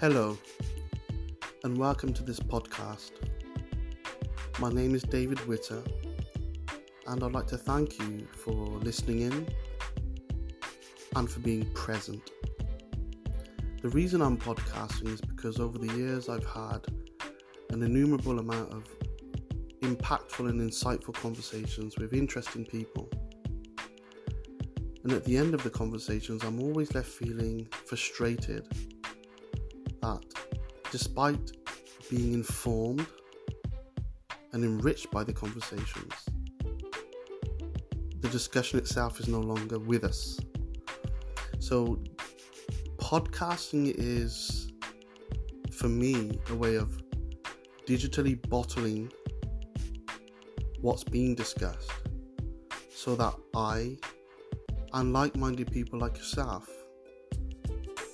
Hello, and welcome to this podcast. My name is David Witter, and I'd like to thank you for listening in and for being present. The reason I'm podcasting is because over the years I've had an innumerable amount of impactful and insightful conversations with interesting people. And at the end of the conversations, I'm always left feeling frustrated that despite being informed and enriched by the conversations, the discussion itself is no longer with us. So, podcasting is, for me, a way of digitally bottling what's being discussed so that I and like minded people like yourself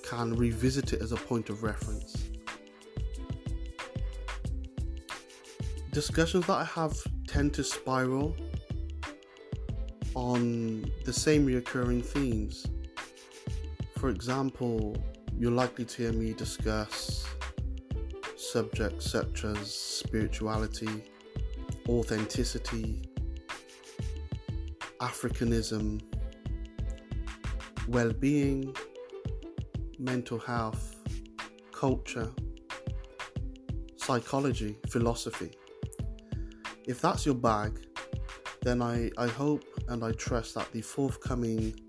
can revisit it as a point of reference. Discussions that I have tend to spiral on the same recurring themes. For example, you're likely to hear me discuss subjects such as spirituality, authenticity, Africanism, well being, mental health, culture, psychology, philosophy. If that's your bag, then I, I hope and I trust that the forthcoming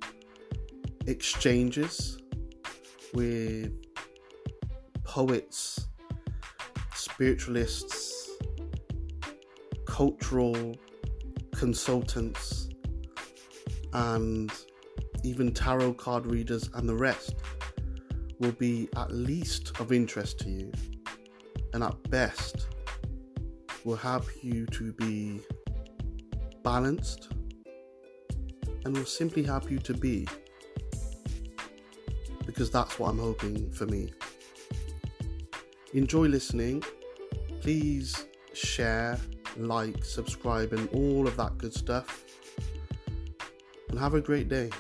exchanges with poets, spiritualists, cultural consultants, and even tarot card readers and the rest will be at least of interest to you and at best will help you to be balanced and will simply help you to be because that's what I'm hoping for me. Enjoy listening. Please share, like, subscribe, and all of that good stuff. And have a great day.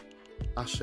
Ashe.